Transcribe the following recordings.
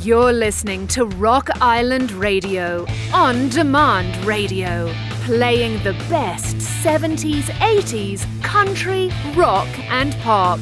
You're listening to Rock Island Radio, on demand radio, playing the best 70s, 80s, country, rock, and pop.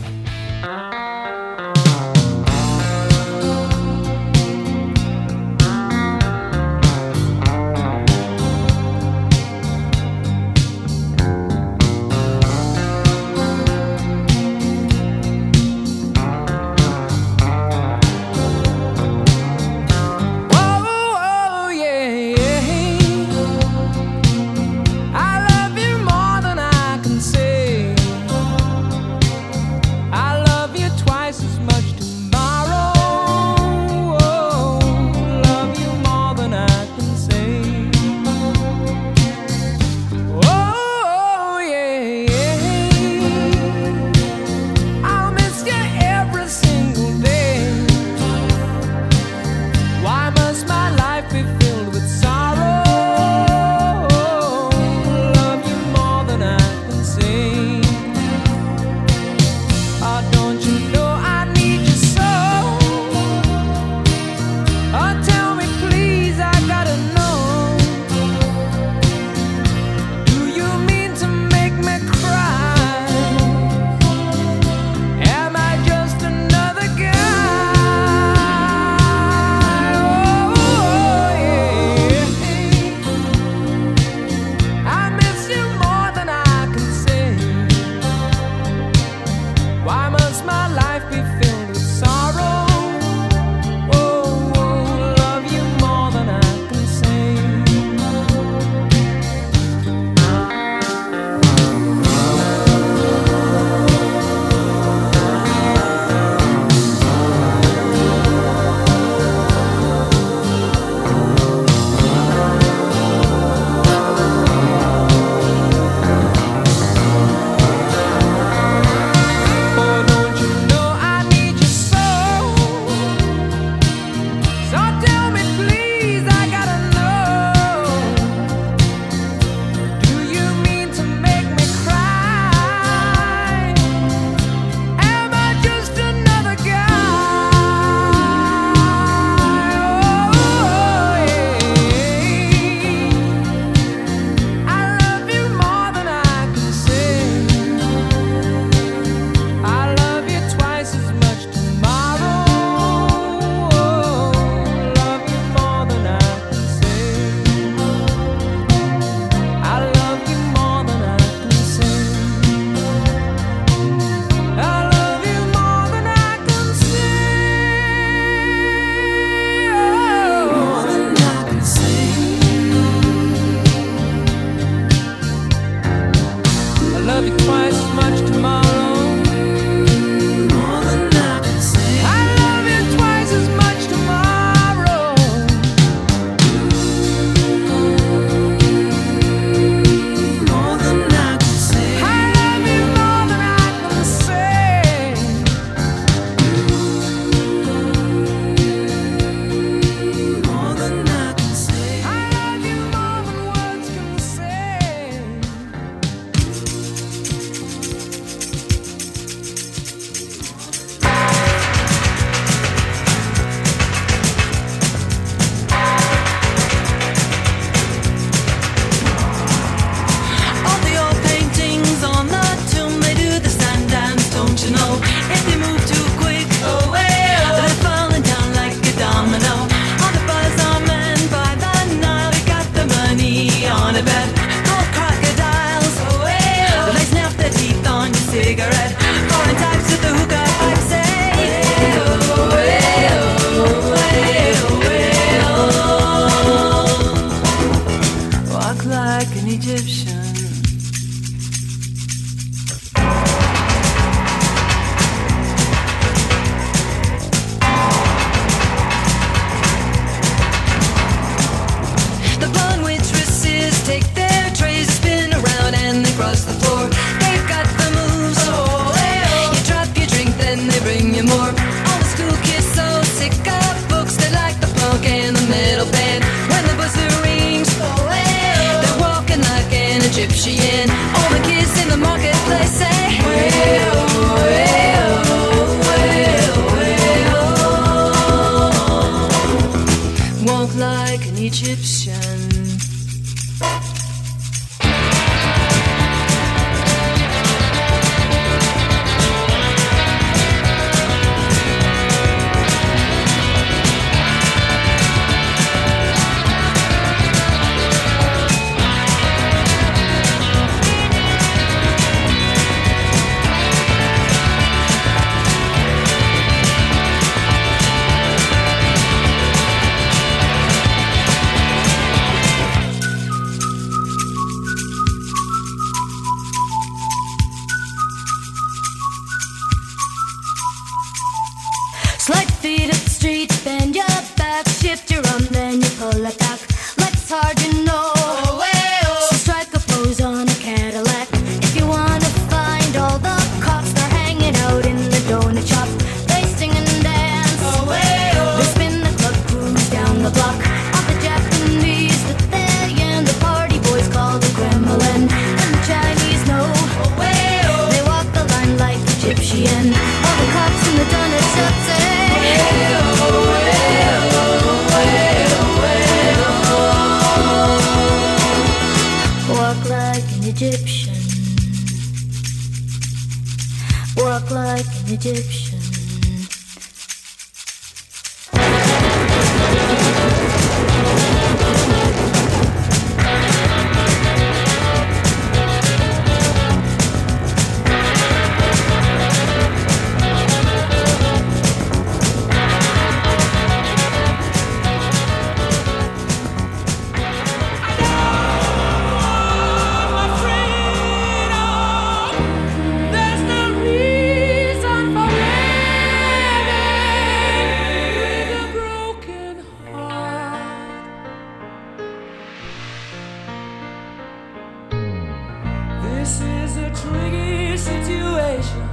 This is a tricky situation.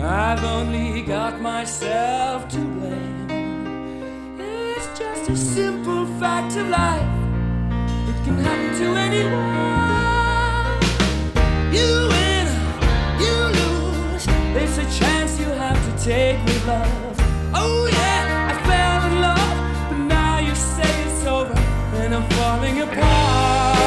I've only got myself to blame. It's just a simple fact of life. It can happen to anyone. You win, you lose. It's a chance you have to take with love. Oh yeah, I fell in love, but now you say it's over, and I'm falling apart.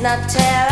Not terror.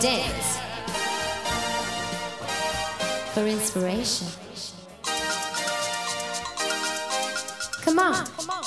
dance for inspiration. Come on.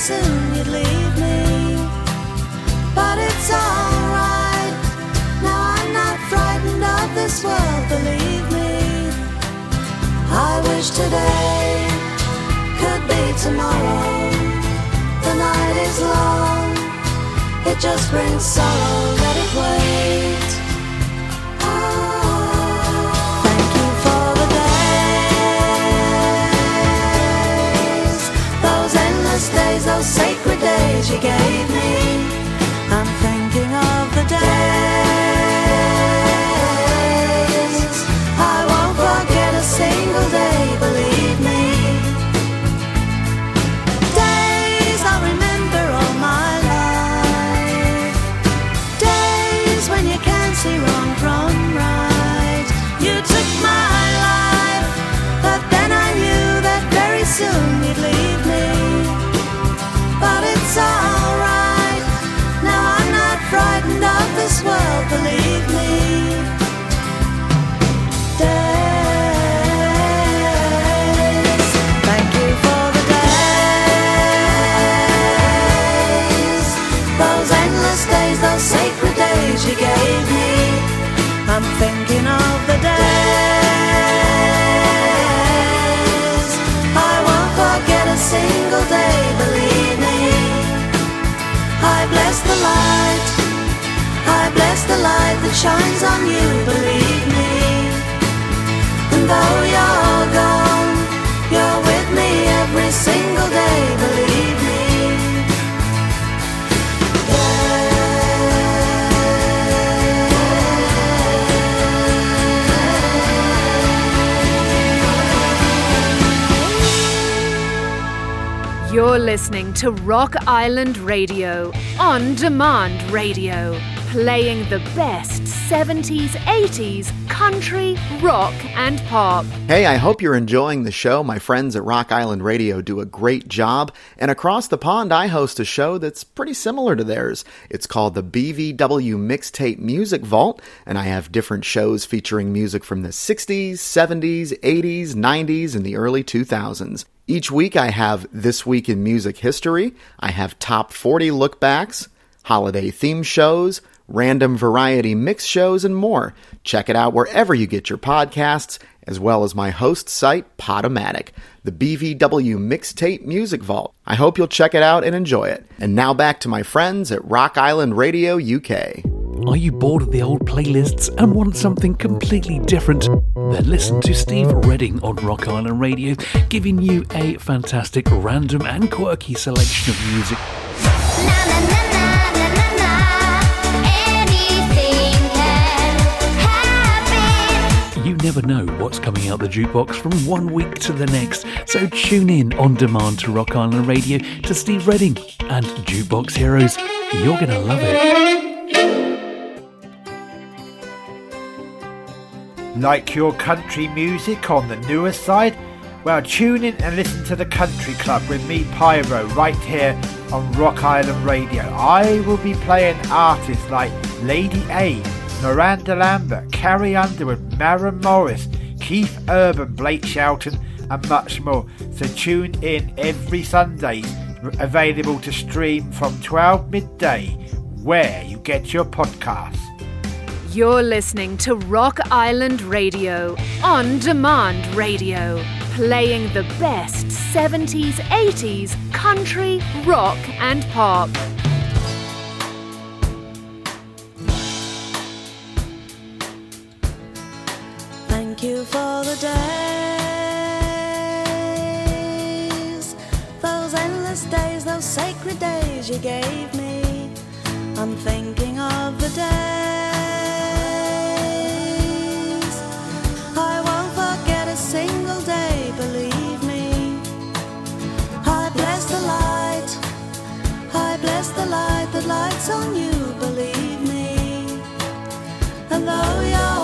Soon you'd leave me. But it's alright. Now I'm not frightened of this world, believe me. I wish today could be tomorrow. The night is long, it just brings sorrow, let it wait. You gave me. I'm thinking of the days. Single day, believe me. I bless the light. I bless the light that shines on you, believe me. And though you're You're listening to Rock Island Radio, on demand radio, playing the best 70s, 80s, country, rock, and pop. Hey, I hope you're enjoying the show. My friends at Rock Island Radio do a great job. And across the pond, I host a show that's pretty similar to theirs. It's called the BVW Mixtape Music Vault, and I have different shows featuring music from the 60s, 70s, 80s, 90s, and the early 2000s. Each week I have This Week in Music History, I have Top 40 Lookbacks, holiday theme shows, random variety mix shows, and more. Check it out wherever you get your podcasts, as well as my host site, Podomatic, the BVW Mixtape Music Vault. I hope you'll check it out and enjoy it. And now back to my friends at Rock Island Radio UK. Are you bored of the old playlists and want something completely different? Then listen to Steve Redding on Rock Island Radio, giving you a fantastic, random, and quirky selection of music. You never know what's coming out the jukebox from one week to the next, so tune in on demand to Rock Island Radio to Steve Redding and Jukebox Heroes. You're gonna love it. Like your country music on the newer side? Well, tune in and listen to the Country Club with me, Pyro, right here on Rock Island Radio. I will be playing artists like Lady A, Miranda Lambert, Carrie Underwood, Maren Morris, Keith Urban, Blake Shelton, and much more. So tune in every Sunday, available to stream from 12 midday, where you get your podcasts. You're listening to Rock Island Radio, on demand radio, playing the best 70s, 80s country, rock, and pop. Thank you for the days, those endless days, those sacred days you gave me. I'm thinking of the day. that's on you, believe me. And though you're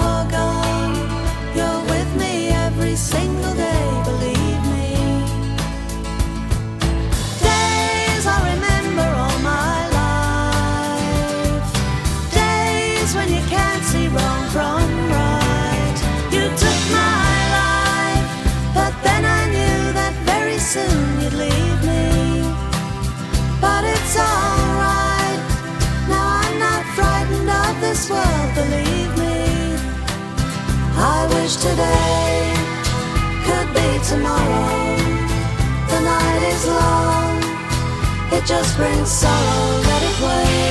today could be tomorrow. The night is long, it just brings sorrow. Let it wait.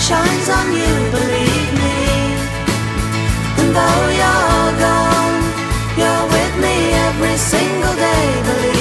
shines on you, believe me. And though you're gone, you're with me every single day, believe me.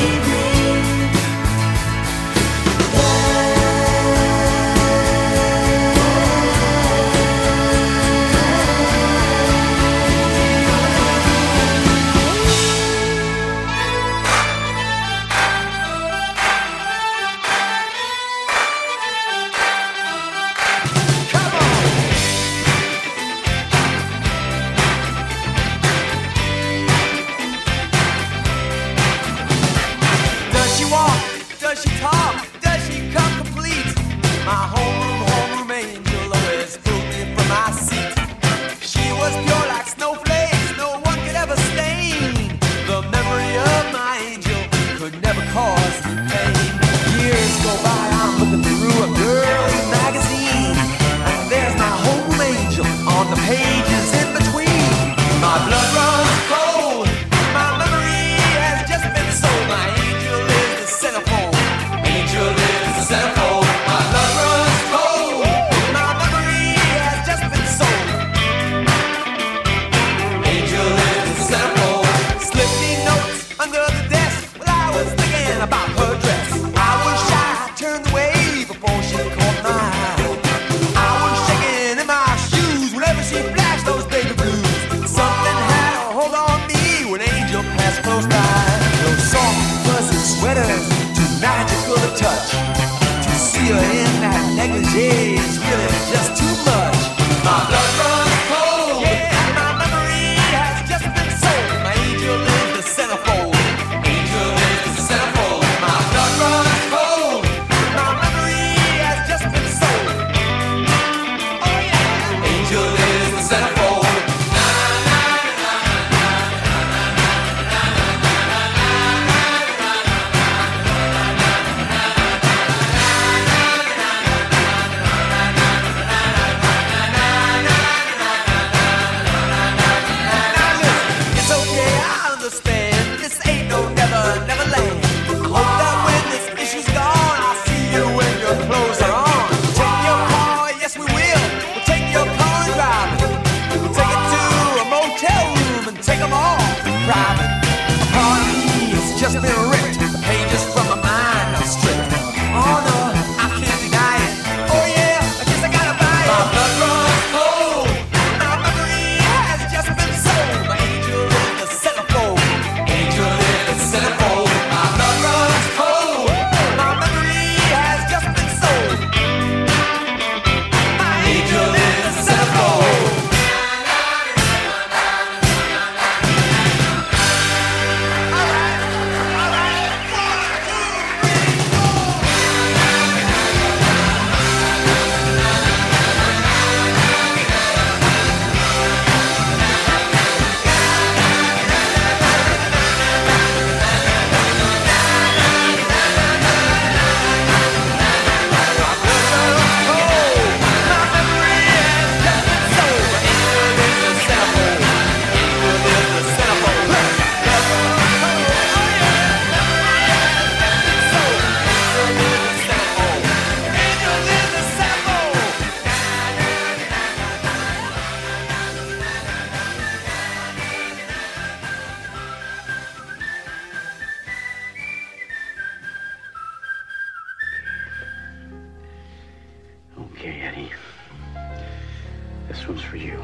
Eddie. This one's for you.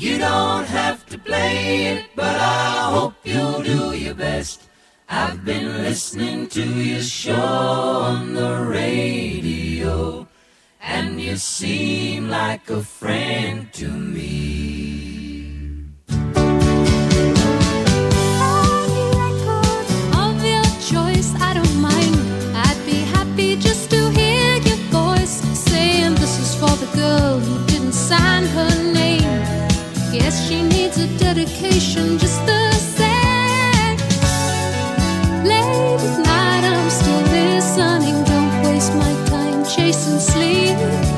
You don't have to play it, but I hope you'll do your best. I've been listening to your show on the radio, and you seem like a friend to me. for the girl who didn't sign her name. Guess she needs a dedication just the same. Late at night, I'm still listening. Don't waste my time chasing sleep.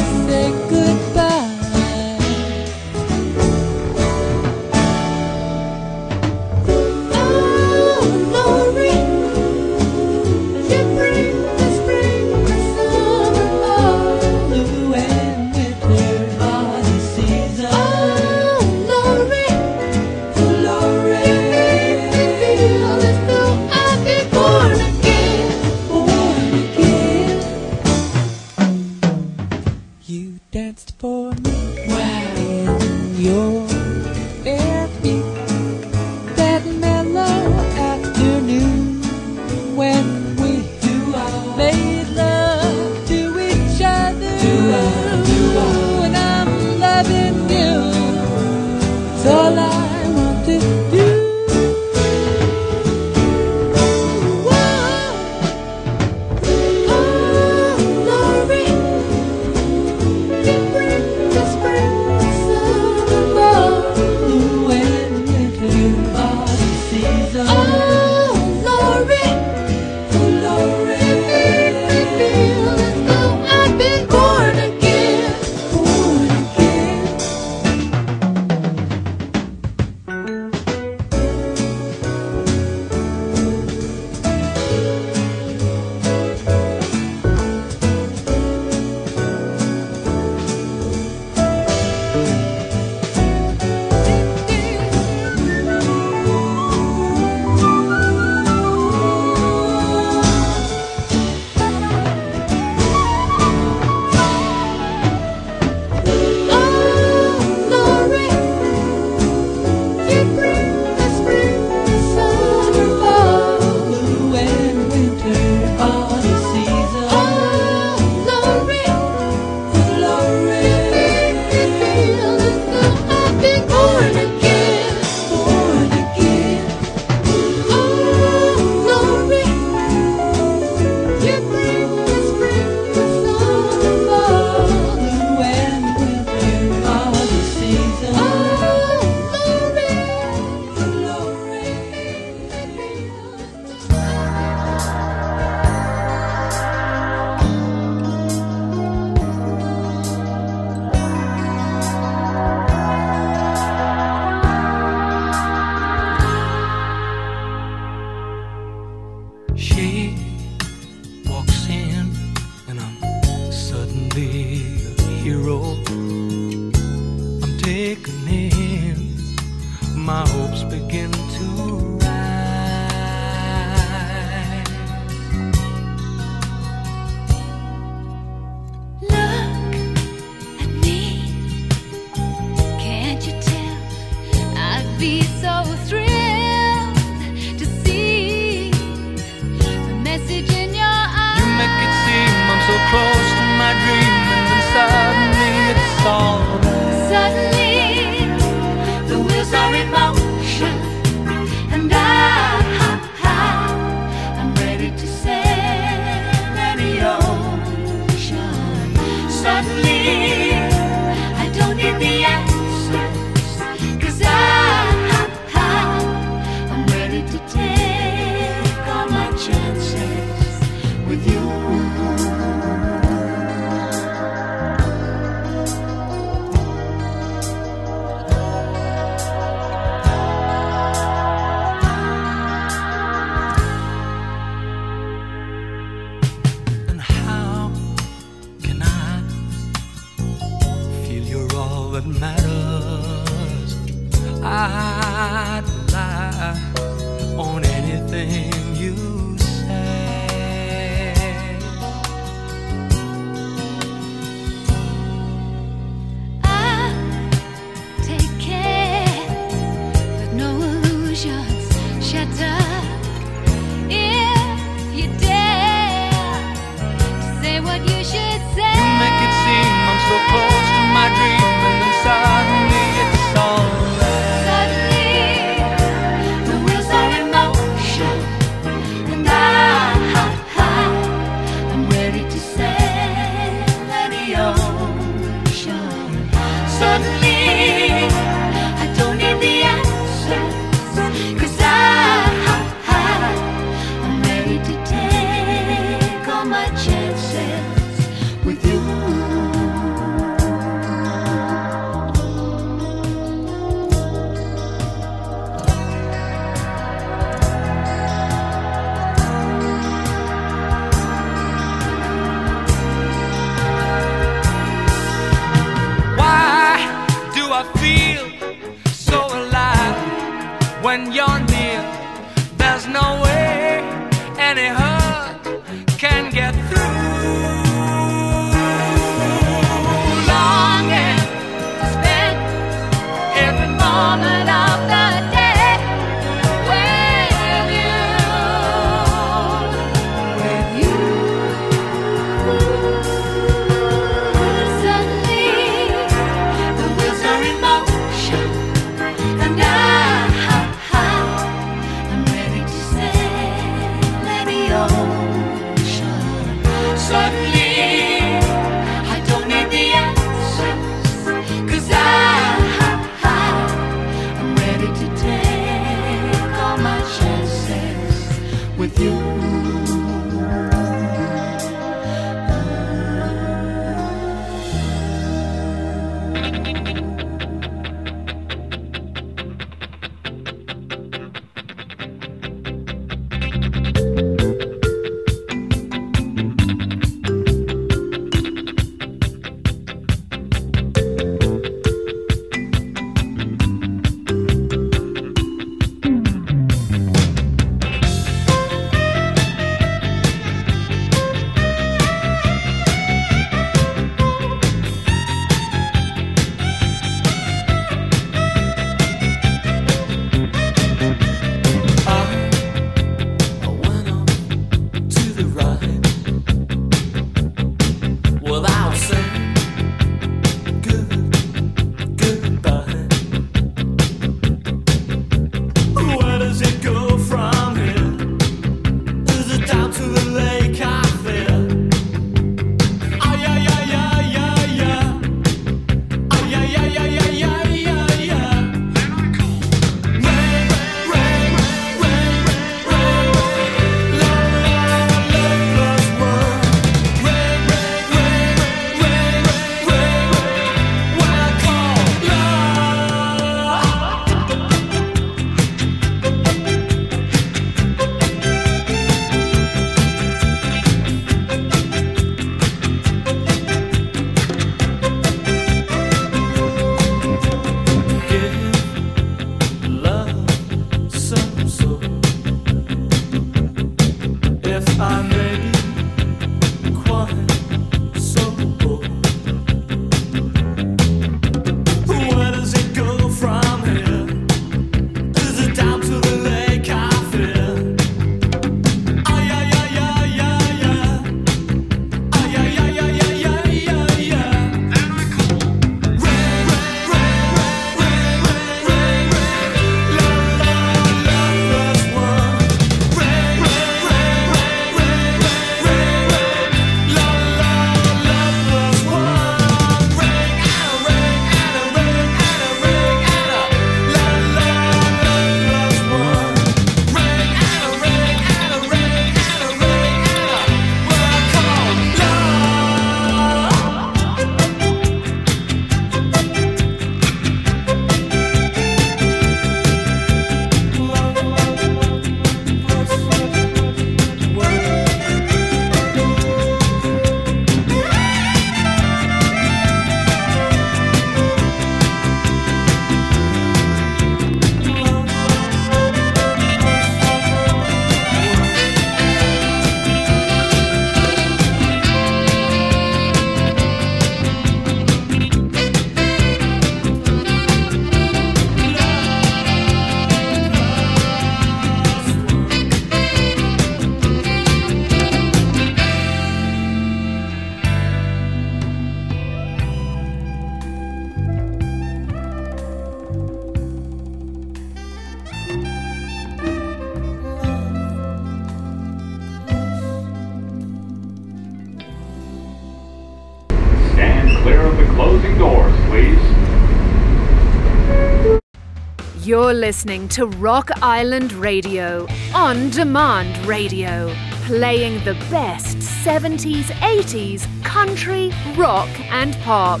You're listening to Rock Island Radio, on demand radio, playing the best 70s, 80s, country, rock, and pop.